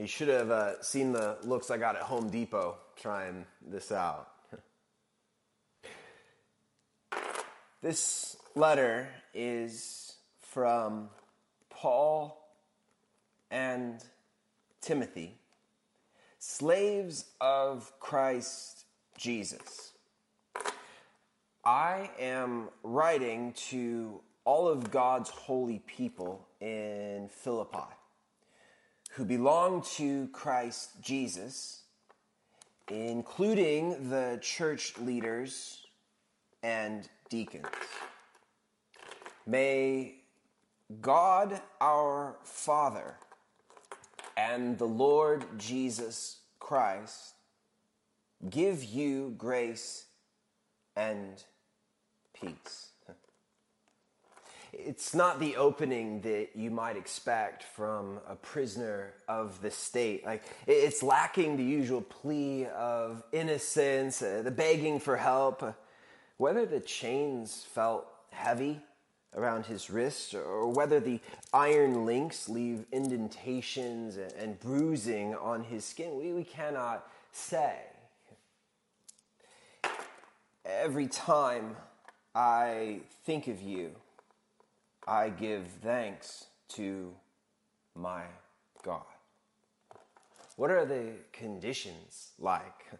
You should have uh, seen the looks I got at Home Depot trying this out. this letter is from Paul and Timothy, slaves of Christ Jesus. I am writing to all of God's holy people in Philippi who belong to Christ Jesus, including the church leaders and deacons. May God our Father and the Lord Jesus Christ give you grace and peace. It's not the opening that you might expect from a prisoner of the state. Like, it's lacking the usual plea of innocence, uh, the begging for help. Uh, whether the chains felt heavy around his wrists or whether the iron links leave indentations and bruising on his skin, we, we cannot say. Every time I think of you, I give thanks to my God. What are the conditions like?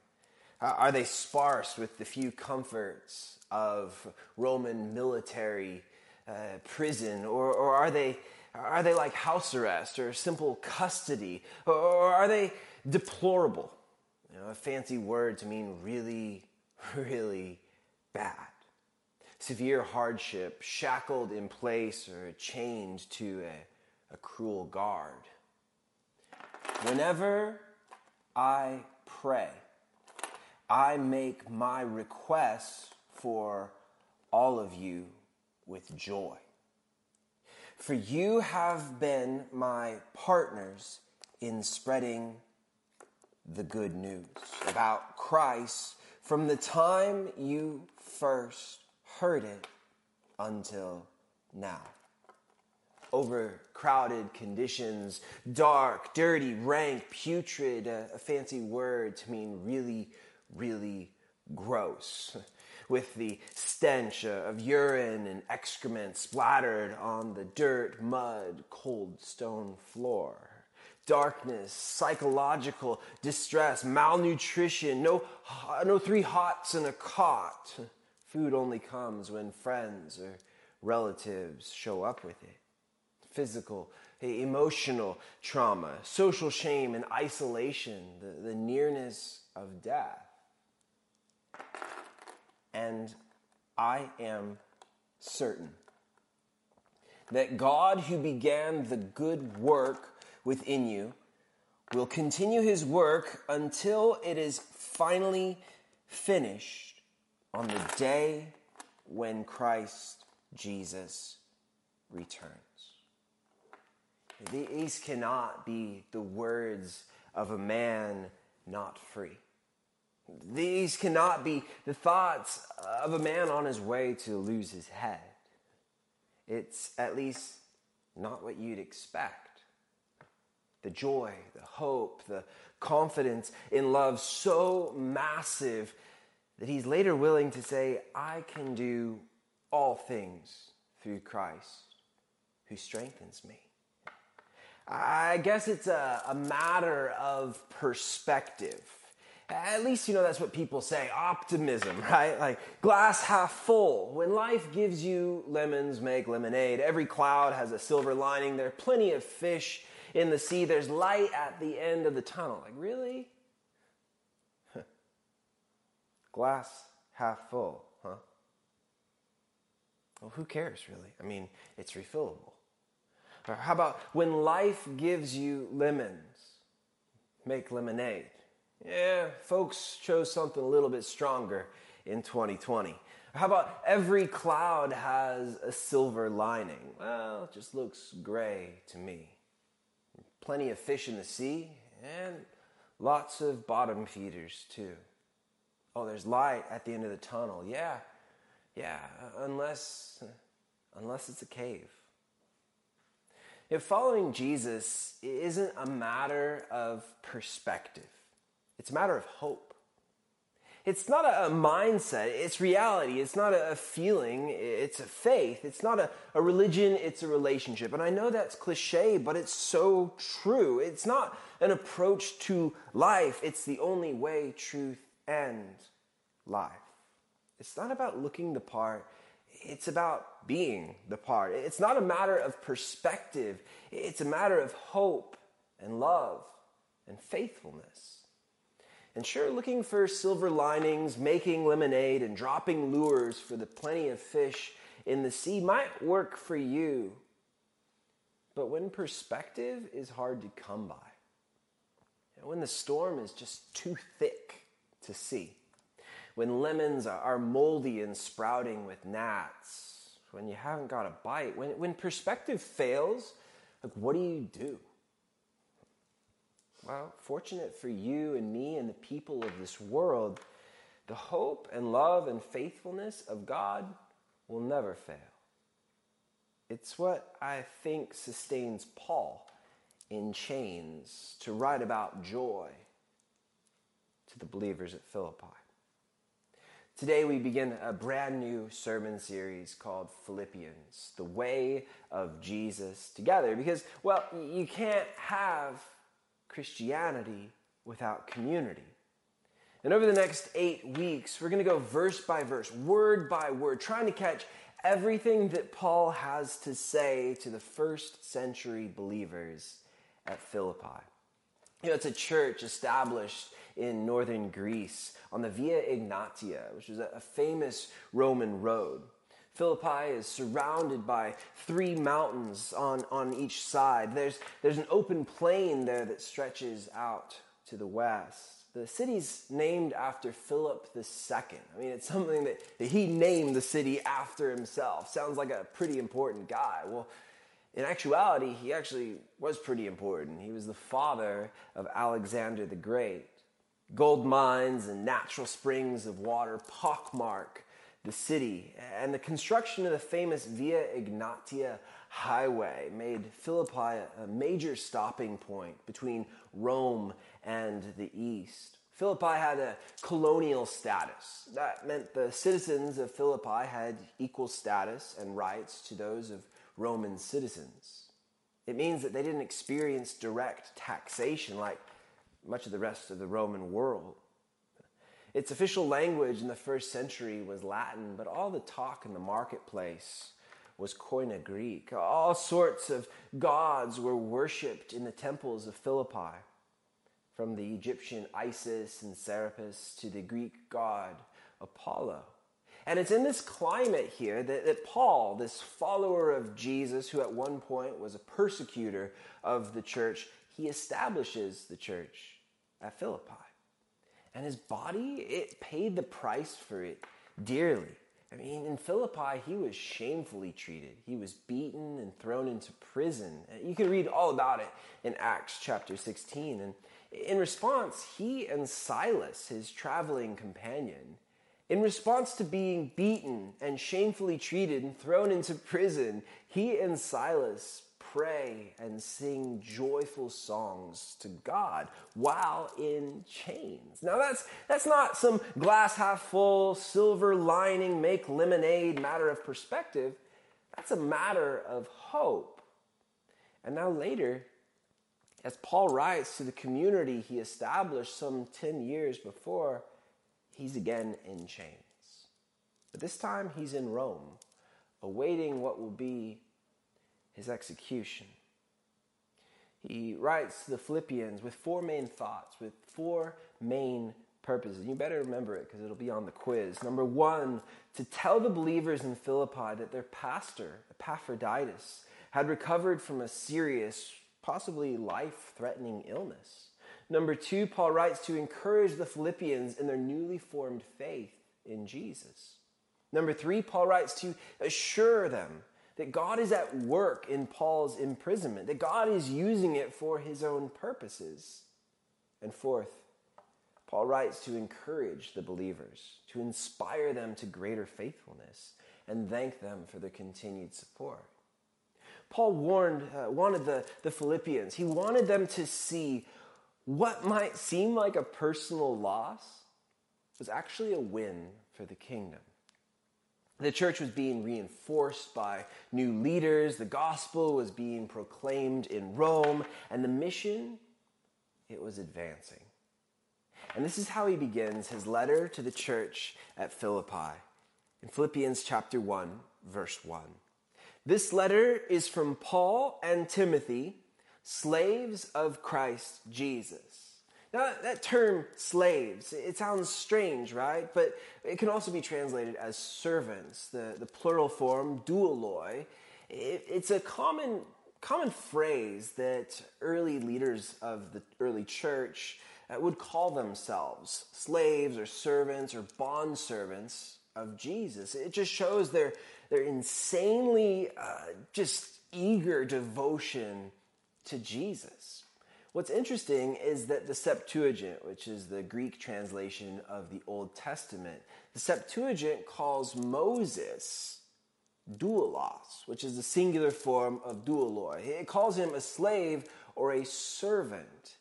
Are they sparse with the few comforts of Roman military uh, prison, or, or are they are they like house arrest or simple custody, or, or are they deplorable? You know, a fancy word to mean really, really bad severe hardship, shackled in place or chained to a, a cruel guard. Whenever I pray, I make my requests for all of you with joy. For you have been my partners in spreading the good news about Christ from the time you first heard it until now. Overcrowded conditions, dark, dirty, rank, putrid, a, a fancy word to mean really, really gross with the stench uh, of urine and excrement splattered on the dirt, mud, cold stone floor. Darkness, psychological distress, malnutrition, no, no three hots in a cot. Food only comes when friends or relatives show up with it. Physical, emotional trauma, social shame and isolation, the, the nearness of death. And I am certain that God, who began the good work within you, will continue his work until it is finally finished on the day when Christ Jesus returns. These cannot be the words of a man not free. These cannot be the thoughts of a man on his way to lose his head. It's at least not what you'd expect. The joy, the hope, the confidence in love so massive that he's later willing to say, I can do all things through Christ who strengthens me. I guess it's a, a matter of perspective. At least, you know, that's what people say optimism, right? Like glass half full. When life gives you lemons, make lemonade. Every cloud has a silver lining. There are plenty of fish in the sea. There's light at the end of the tunnel. Like, really? Glass half full, huh? Well, who cares really? I mean, it's refillable. Or how about when life gives you lemons, make lemonade? Yeah, folks chose something a little bit stronger in 2020. How about every cloud has a silver lining? Well, it just looks gray to me. Plenty of fish in the sea and lots of bottom feeders too. Oh, there's light at the end of the tunnel. Yeah, yeah, unless, unless it's a cave. If following Jesus isn't a matter of perspective, it's a matter of hope. It's not a mindset, it's reality. It's not a feeling, it's a faith. It's not a, a religion, it's a relationship. And I know that's cliche, but it's so true. It's not an approach to life, it's the only way, truth, and life. It's not about looking the part, it's about being the part. It's not a matter of perspective, it's a matter of hope and love and faithfulness. And sure, looking for silver linings, making lemonade, and dropping lures for the plenty of fish in the sea might work for you. But when perspective is hard to come by, and when the storm is just too thick to see, when lemons are moldy and sprouting with gnats, when you haven't got a bite, when, when perspective fails, like what do you do? Well, fortunate for you and me and the people of this world, the hope and love and faithfulness of God will never fail. It's what I think sustains Paul in chains to write about joy to the believers at Philippi. Today, we begin a brand new sermon series called Philippians, the way of Jesus together. Because, well, you can't have Christianity without community. And over the next eight weeks, we're going to go verse by verse, word by word, trying to catch everything that Paul has to say to the first century believers at Philippi. You know, it's a church established in northern Greece on the Via Egnatia, which is a famous Roman road. Philippi is surrounded by three mountains on, on each side. There's, there's an open plain there that stretches out to the west. The city's named after Philip II. I mean, it's something that, that he named the city after himself. Sounds like a pretty important guy. Well, in actuality, he actually was pretty important. He was the father of Alexander the Great. Gold mines and natural springs of water pockmark the city, and the construction of the famous Via Egnatia highway made Philippi a major stopping point between Rome and the east. Philippi had a colonial status. That meant the citizens of Philippi had equal status and rights to those of Roman citizens. It means that they didn't experience direct taxation like much of the rest of the Roman world. Its official language in the first century was Latin, but all the talk in the marketplace was Koine Greek. All sorts of gods were worshipped in the temples of Philippi, from the Egyptian Isis and Serapis to the Greek god Apollo. And it's in this climate here that, that, Paul, this follower of Jesus, who at one point was a persecutor of the church, he establishes the church at Philippi. And his body, it paid the price for it dearly. I mean, in Philippi, he was shamefully treated. He was beaten and thrown into prison. You can read all about it in Acts chapter 16. And in response, he and Silas, his traveling companion, in response to being beaten and shamefully treated and thrown into prison, he and Silas pray and sing joyful songs to God while in chains. Now that's that's not some glass half full, silver lining, make lemonade matter of perspective. That's a matter of hope. And now later, as Paul writes to the community he established some 10 years before, he's again in chains. But this time he's in Rome, awaiting what will be his execution. He writes to the Philippians with four main thoughts, with four main purposes. You better remember it because it'll be on the quiz. Number one, to tell the believers in Philippi that their pastor, Epaphroditus, had recovered from a serious, possibly life threatening illness. Number two, Paul writes to encourage the Philippians in their newly formed faith in Jesus. Number three, Paul writes to assure them that God is at work in Paul's imprisonment, that God is using it for his own purposes. And fourth, Paul writes to encourage the believers, to inspire them to greater faithfulness, and thank them for their continued support. Paul warned, uh, wanted the, the Philippians, he wanted them to see what might seem like a personal loss was actually a win for the kingdom. The church was being reinforced by new leaders, the gospel was being proclaimed in Rome, and the mission, it was advancing. And this is how he begins his letter to the church at Philippi in Philippians chapter 1, verse 1. This letter is from Paul and Timothy, slaves of Christ Jesus now, that term slaves, it sounds strange, right? But it can also be translated as servants. The, the plural form, doulos, it, it's a common, common phrase that early leaders of the early church uh, would call themselves slaves or servants or bond servants of Jesus. It just shows their, their insanely uh, just eager devotion to Jesus. What's interesting is that the Septuagint, which is the Greek translation of the Old Testament, the Septuagint calls Moses doulos, which is the singular form of douloi. It calls him a slave or a servant.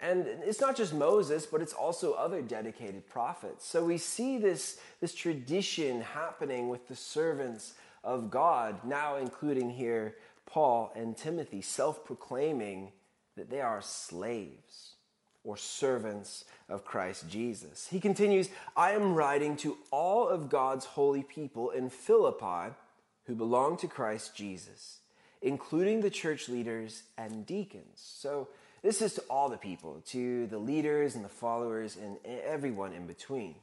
And it's not just Moses, but it's also other dedicated prophets. So we see this, this tradition happening with the servants of God, now including here Paul and Timothy, self proclaiming that they are slaves or servants of Christ Jesus. He continues, I am writing to all of God's holy people in Philippi who belong to Christ Jesus, including the church leaders and deacons. So, this is to all the people, to the leaders and the followers and everyone in between.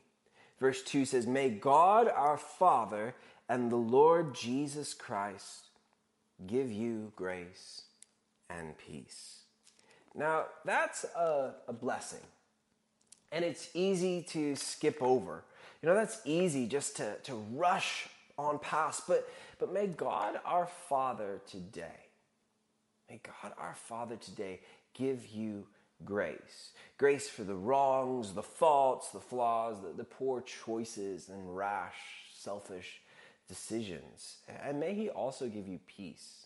Verse 2 says, May God our Father and the Lord Jesus Christ give you grace and peace. Now, that's a, a blessing. And it's easy to skip over. You know, that's easy just to, to rush on past. But, but may God our Father today, may God our Father today give you grace. Grace for the wrongs, the faults, the flaws, the, the poor choices and rash, selfish decisions. And may He also give you peace.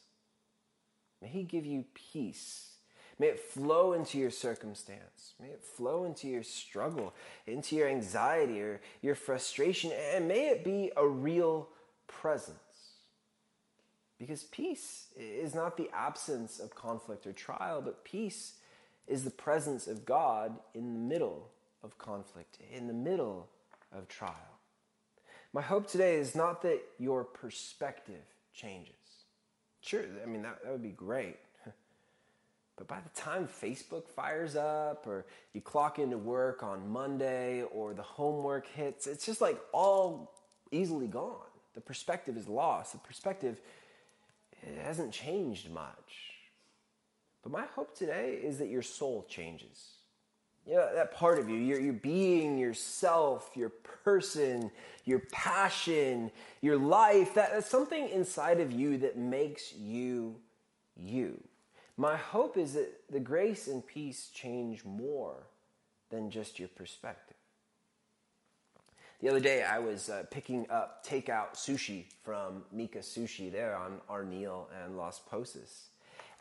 May He give you peace May it flow into your circumstance. May it flow into your struggle, into your anxiety or your frustration, and may it be a real presence. Because peace is not the absence of conflict or trial, but peace is the presence of God in the middle of conflict, in the middle of trial. My hope today is not that your perspective changes. Sure, I mean, that, that would be great. But by the time Facebook fires up, or you clock into work on Monday, or the homework hits, it's just like all easily gone. The perspective is lost. The perspective hasn't changed much. But my hope today is that your soul changes. You know, that part of you, your, your being, yourself, your person, your passion, your life, that, that's something inside of you that makes you you. My hope is that the grace and peace change more than just your perspective. The other day, I was uh, picking up takeout sushi from Mika Sushi there on Arneill and Las Posas.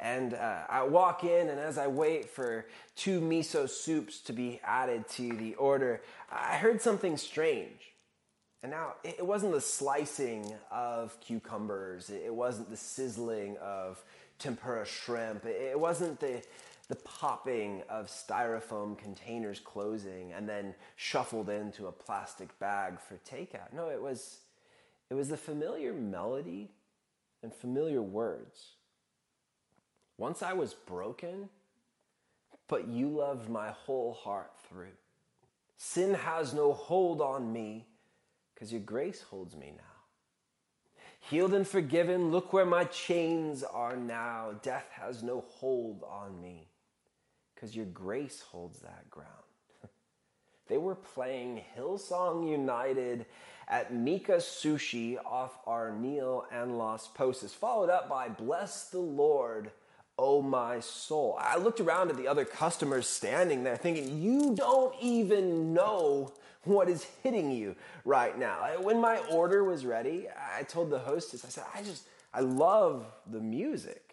And uh, I walk in, and as I wait for two miso soups to be added to the order, I heard something strange. And now, it wasn't the slicing of cucumbers, it wasn't the sizzling of tempura shrimp. It wasn't the the popping of styrofoam containers closing and then shuffled into a plastic bag for takeout. No, it was it was the familiar melody and familiar words. Once I was broken, but you loved my whole heart through. Sin has no hold on me because your grace holds me now. Healed and forgiven, look where my chains are now. Death has no hold on me because your grace holds that ground. they were playing Hillsong United at Mika Sushi off Arneill and Las Posas, followed up by Bless the Lord, oh my soul. I looked around at the other customers standing there thinking, you don't even know what is hitting you right now. When my order was ready, I told the hostess, I said, I just, I love the music.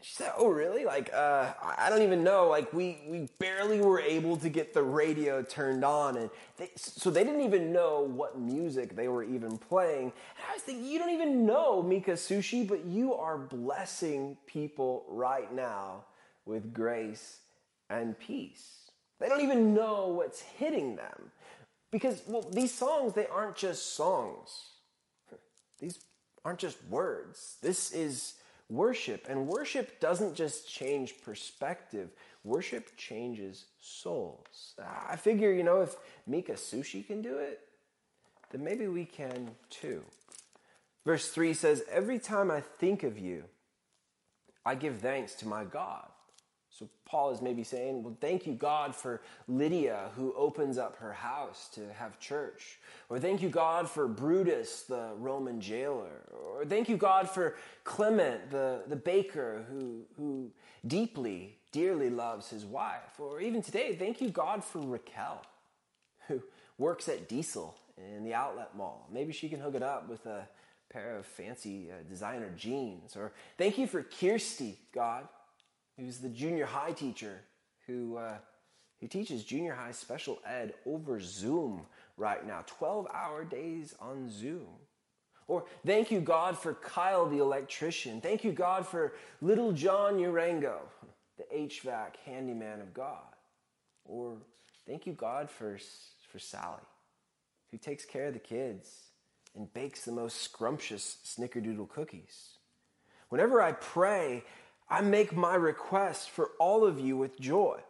She said, "Oh, really? Like, uh, I don't even know. Like, we we barely were able to get the radio turned on, and they, so they didn't even know what music they were even playing." And I was thinking, you don't even know Mika Sushi, but you are blessing people right now with grace and peace. They don't even know what's hitting them because, well, these songs they aren't just songs. These aren't just words. This is worship. And worship doesn't just change perspective, worship changes souls. I figure, you know, if Mika Sushi can do it, then maybe we can too. Verse 3 says, Every time I think of you, I give thanks to my God. So Paul is maybe saying, Well, thank you, God, for Lydia, who opens up her house to have church. Or thank you, God, for Brutus, the Roman jailer. Or thank you, God, for Clement, the, the baker, who, who deeply, dearly loves his wife. Or even today, thank you, God, for Raquel, who works at Diesel in the outlet mall. Maybe she can hook it up with a pair of fancy uh, designer jeans. Or thank you for Kirsty, God who's the junior high teacher who, uh, who teaches junior high special ed over Zoom right now, 12 hour days on Zoom. Or thank you, God, for Kyle the electrician. Thank you, God, for little John Urango, the HVAC handyman of God. Or thank you, God, for, for Sally, who takes care of the kids and bakes the most scrumptious snickerdoodle cookies. Whenever I pray, I make my request for all of you with joy,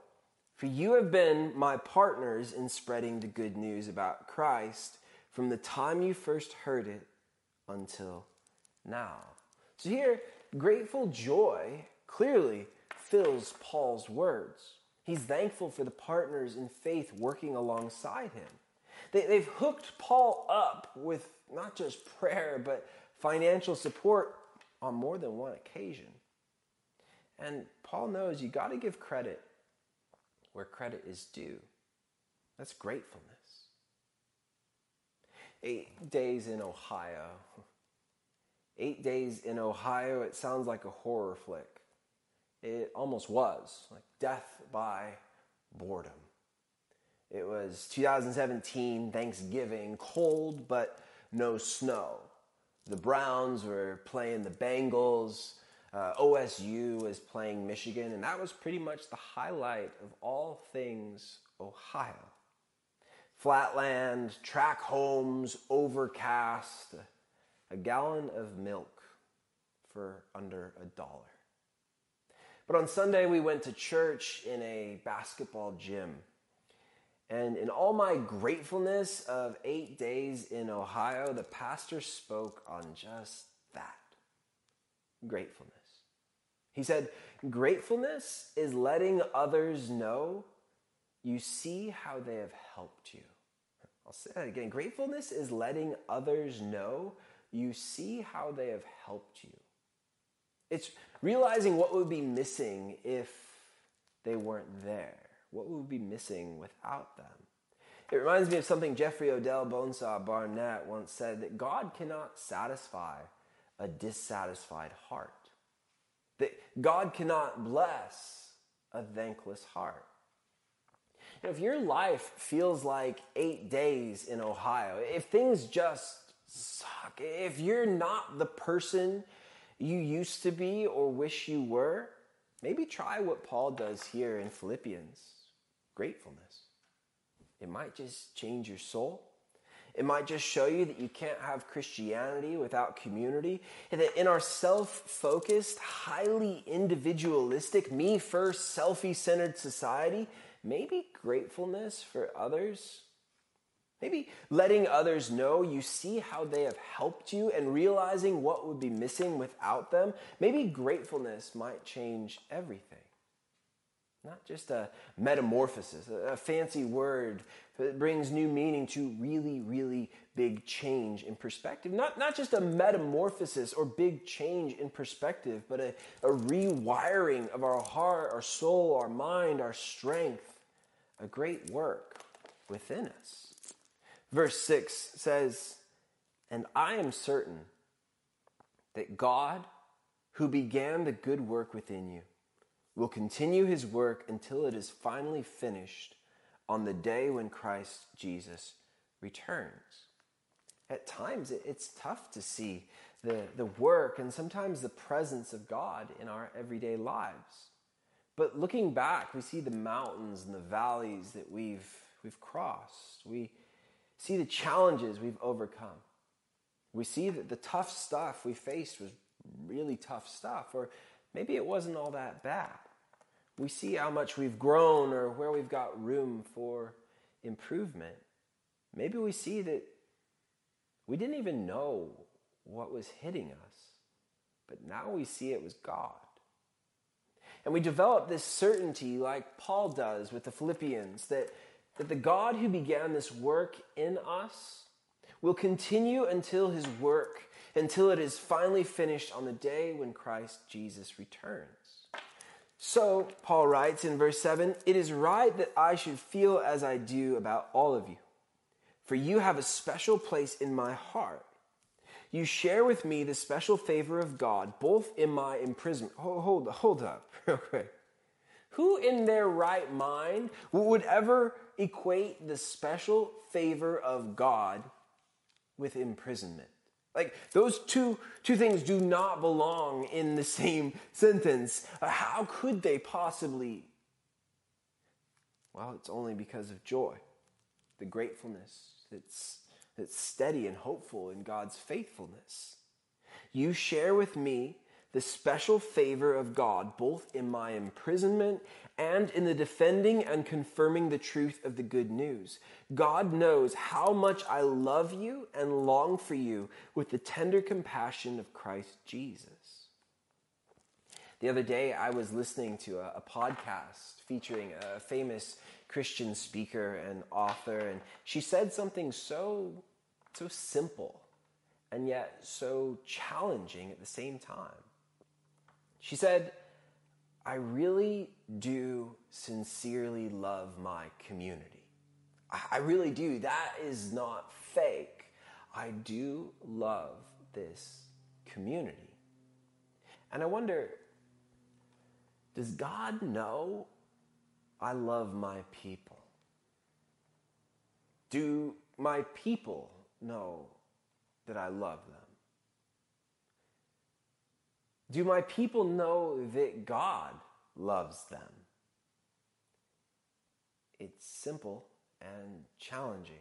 for you have been my partners in spreading the good news about Christ from the time you first heard it until now. So here, grateful joy clearly fills Paul's words. He's thankful for the partners in faith working alongside him. They, have hooked Paul up with not just prayer, but financial support on more than one occasion. And Paul knows you got to give credit where credit is due. That's gratefulness. Eight days in Ohio. Eight days in Ohio, it sounds like a horror flick. It almost was, like death by boredom. It was 2017, Thanksgiving, cold but no snow. The Browns were playing the Bengals. Uh, OSU is playing Michigan, and that was pretty much the highlight of all things Ohio. Flatland, track homes, overcast, a gallon of milk for under a dollar. But on Sunday, we went to church in a basketball gym. And in all my gratefulness of eight days in Ohio, the pastor spoke on just that gratefulness. He said, Gratefulness is letting others know you see how they have helped you. I'll say that again. Gratefulness is letting others know you see how they have helped you. It's realizing what would be missing if they weren't there, what would be missing without them. It reminds me of something Jeffrey Odell Bonesaw Barnett once said that God cannot satisfy a dissatisfied heart. That God cannot bless a thankless heart. Know, if your life feels like eight days in Ohio, if things just suck, if you're not the person you used to be or wish you were, maybe try what Paul does here in Philippians gratefulness. It might just change your soul. It might just show you that you can't have Christianity without community. And that in our self focused, highly individualistic, me first, selfie centered society, maybe gratefulness for others, maybe letting others know you see how they have helped you and realizing what would be missing without them, maybe gratefulness might change everything. Not just a metamorphosis, a fancy word that brings new meaning to really, really big change in perspective. Not, not just a metamorphosis or big change in perspective, but a, a rewiring of our heart, our soul, our mind, our strength. A great work within us. Verse 6 says, And I am certain that God, who began the good work within you, will continue his work until it is finally finished on the day when Christ Jesus returns. At times, it's tough to see the, the work and sometimes the presence of God in our everyday lives. But looking back, we see the mountains and the valleys that we've, we've crossed. We see the challenges we've overcome. We see that the tough stuff we faced was really tough stuff, or maybe it wasn't all that bad. We see how much we've grown or where we've got room for improvement. Maybe we see that we didn't even know what was hitting us, but now we see it was God. And we develop this certainty, like Paul does with the Philippians, that, that the God who began this work in us will continue until his work, until it is finally finished on the day when Christ Jesus returns. So, Paul writes in verse 7 It is right that I should feel as I do about all of you, for you have a special place in my heart. You share with me the special favor of God, both in my imprisonment. Hold, hold, hold up, real quick. Who in their right mind would ever equate the special favor of God with imprisonment? Like those two, two things do not belong in the same sentence. Uh, how could they possibly? Well, it's only because of joy, the gratefulness that's, that's steady and hopeful in God's faithfulness. You share with me the special favor of God, both in my imprisonment and in the defending and confirming the truth of the good news. God knows how much I love you and long for you with the tender compassion of Christ Jesus. The other day, I was listening to a, a podcast featuring a famous Christian speaker and author, and she said something so, so simple and yet so challenging at the same time. She said, I really do sincerely love my community. I really do. That is not fake. I do love this community. And I wonder does God know I love my people? Do my people know that I love them? Do my people know that God loves them? It's simple and challenging.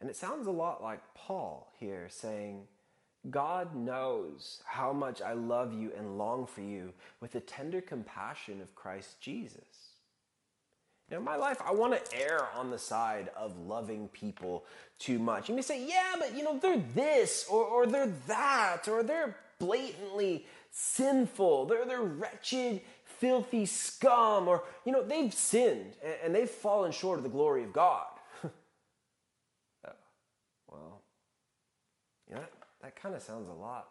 And it sounds a lot like Paul here saying, God knows how much I love you and long for you with the tender compassion of Christ Jesus. Know, in my life, I want to err on the side of loving people too much. You may say, yeah, but you know, they're this or, or they're that or they're blatantly sinful. They're, they're wretched, filthy scum, or, you know, they've sinned and, and they've fallen short of the glory of God. oh, well, you know, that, that kind of sounds a lot,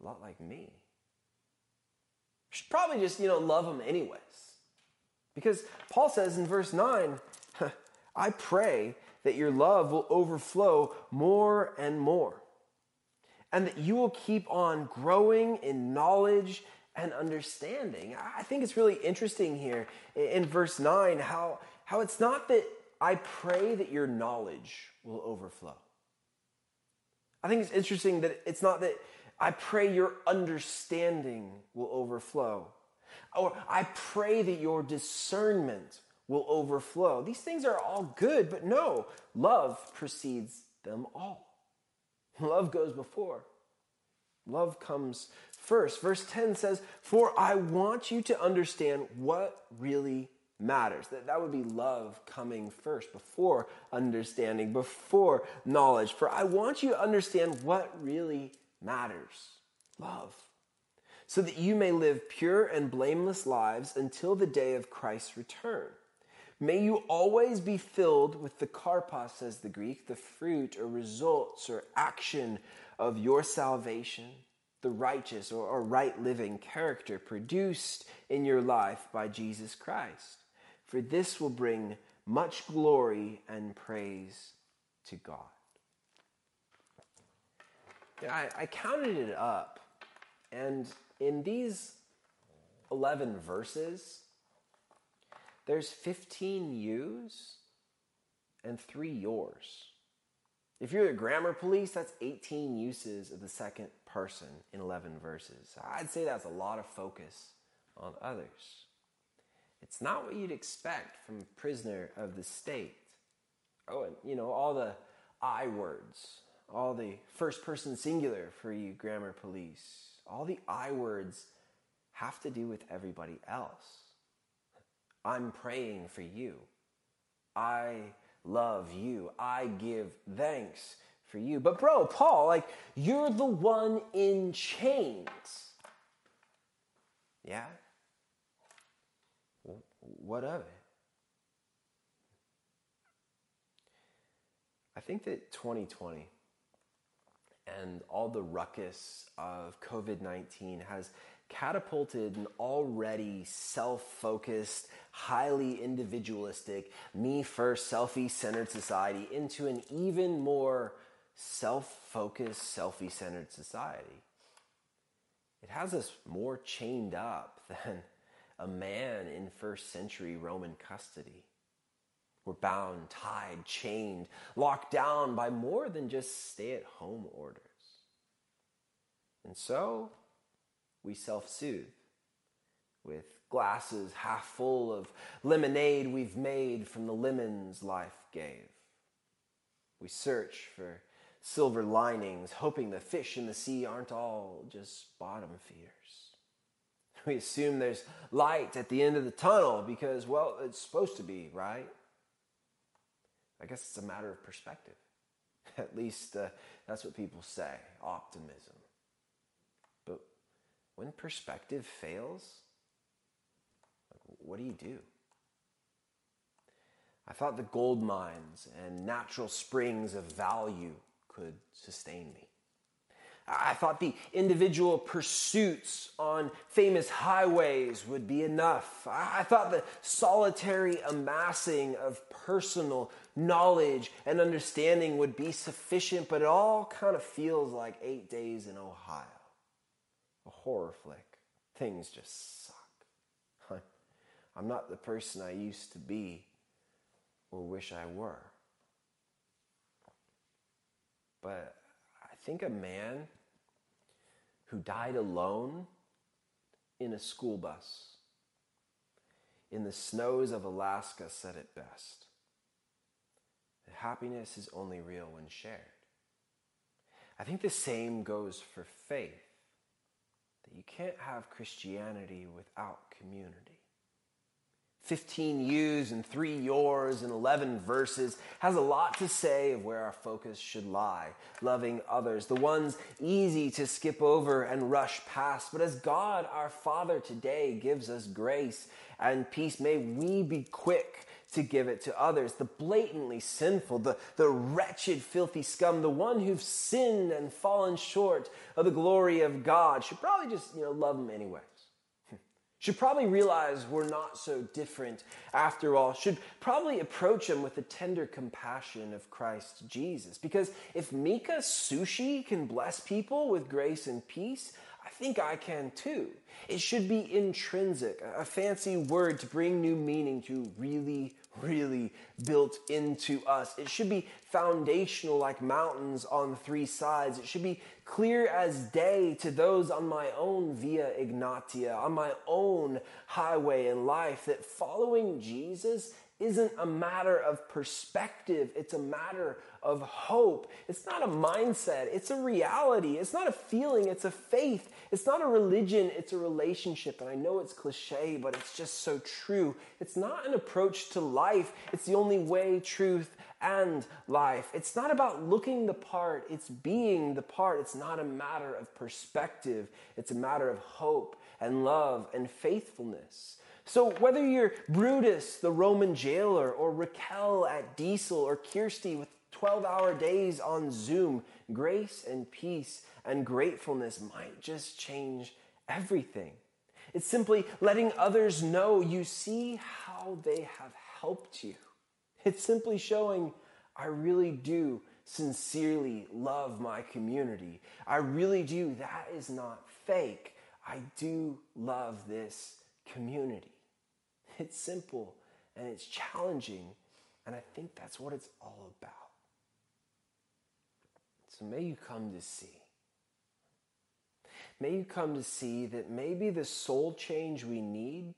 a lot like me. should probably just, you know, love them anyways. Because Paul says in verse 9, I pray that your love will overflow more and more and that you will keep on growing in knowledge and understanding. I think it's really interesting here in verse 9 how, how it's not that I pray that your knowledge will overflow. I think it's interesting that it's not that I pray your understanding will overflow, or I pray that your discernment will overflow. These things are all good, but no, love precedes them all. Love goes before. Love comes first. Verse 10 says, For I want you to understand what really matters. That, that would be love coming first, before understanding, before knowledge. For I want you to understand what really matters love. So that you may live pure and blameless lives until the day of Christ's return. May you always be filled with the karpos, says the Greek, the fruit or results or action of your salvation, the righteous or, or right living character produced in your life by Jesus Christ. For this will bring much glory and praise to God. I, I counted it up, and in these 11 verses, there's 15 yous and three yours. If you're the grammar police, that's 18 uses of the second person in 11 verses. I'd say that's a lot of focus on others. It's not what you'd expect from a prisoner of the state. Oh, and you know, all the I words, all the first person singular for you grammar police, all the I words have to do with everybody else. I'm praying for you. I love you. I give thanks for you. But, bro, Paul, like, you're the one in chains. Yeah? What of it? I think that 2020 and all the ruckus of COVID 19 has catapulted an already self focused, highly individualistic, me first, selfie centered society into an even more self focused, selfie centered society. It has us more chained up than a man in first century Roman custody. We're bound, tied, chained, locked down by more than just stay at home orders. And so we self soothe with glasses half full of lemonade we've made from the lemons life gave. We search for silver linings, hoping the fish in the sea aren't all just bottom feeders. We assume there's light at the end of the tunnel because, well, it's supposed to be, right? I guess it's a matter of perspective. At least uh, that's what people say optimism. When perspective fails, like, what do you do? I thought the gold mines and natural springs of value could sustain me. I thought the individual pursuits on famous highways would be enough. I thought the solitary amassing of personal knowledge and understanding would be sufficient, but it all kind of feels like eight days in Ohio. Horror flick. Things just suck. I'm not the person I used to be or wish I were. But I think a man who died alone in a school bus in the snows of Alaska said it best. That happiness is only real when shared. I think the same goes for faith. You can't have Christianity without community. 15 yous and 3 yours and 11 verses has a lot to say of where our focus should lie. Loving others, the ones easy to skip over and rush past. But as God, our Father, today gives us grace and peace, may we be quick to give it to others. The blatantly sinful, the, the wretched, filthy scum, the one who've sinned and fallen short of the glory of God should probably just, you know, love them anyway should probably realize we're not so different after all, should probably approach him with the tender compassion of Christ Jesus. Because if Mika Sushi can bless people with grace and peace, I think I can too. It should be intrinsic, a fancy word to bring new meaning to really, really built into us. It should be foundational like mountains on three sides. It should be clear as day to those on my own via Egnatia, on my own highway in life, that following Jesus isn't a matter of perspective, it's a matter of hope. It's not a mindset, it's a reality. It's not a feeling, it's a faith. It's not a religion, it's a relationship. And I know it's cliche, but it's just so true. It's not an approach to life, it's the only way, truth, and life. It's not about looking the part, it's being the part. It's not a matter of perspective, it's a matter of hope and love and faithfulness. So, whether you're Brutus, the Roman jailer, or Raquel at Diesel, or Kirsty with 12 hour days on Zoom, grace and peace and gratefulness might just change everything. It's simply letting others know you see how they have helped you. It's simply showing I really do sincerely love my community. I really do. That is not fake. I do love this community. It's simple and it's challenging, and I think that's what it's all about. So may you come to see. May you come to see that maybe the soul change we need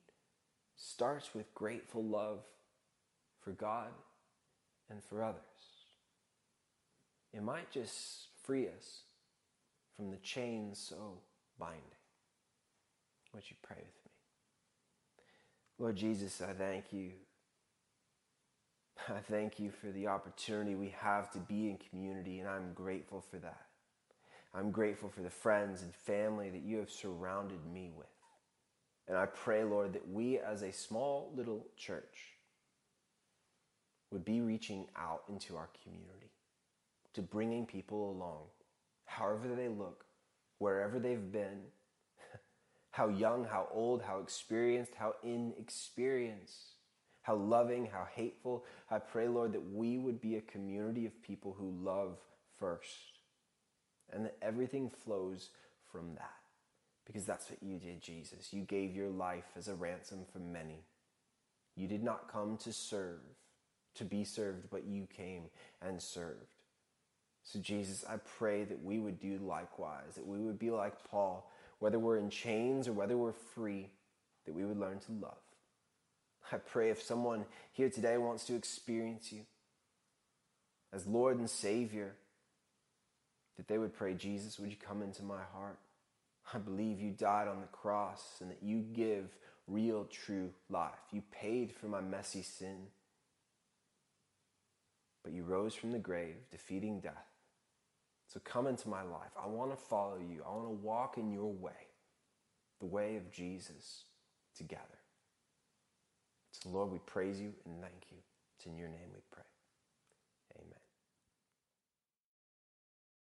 starts with grateful love for God and for others. It might just free us from the chains so binding. Would you pray with me? Lord Jesus, I thank you. I thank you for the opportunity we have to be in community, and I'm grateful for that. I'm grateful for the friends and family that you have surrounded me with. And I pray, Lord, that we as a small little church would be reaching out into our community, to bringing people along, however they look, wherever they've been, how young, how old, how experienced, how inexperienced, how loving, how hateful. I pray, Lord, that we would be a community of people who love first and that everything flows from that. Because that's what you did, Jesus. You gave your life as a ransom for many. You did not come to serve, to be served, but you came and served. So, Jesus, I pray that we would do likewise, that we would be like Paul, whether we're in chains or whether we're free, that we would learn to love. I pray if someone here today wants to experience you as Lord and Savior, that they would pray, Jesus, would you come into my heart? I believe you died on the cross and that you give real, true life. You paid for my messy sin, but you rose from the grave, defeating death. So come into my life. I want to follow you. I want to walk in your way, the way of Jesus together. So, Lord, we praise you and thank you. It's in your name we pray.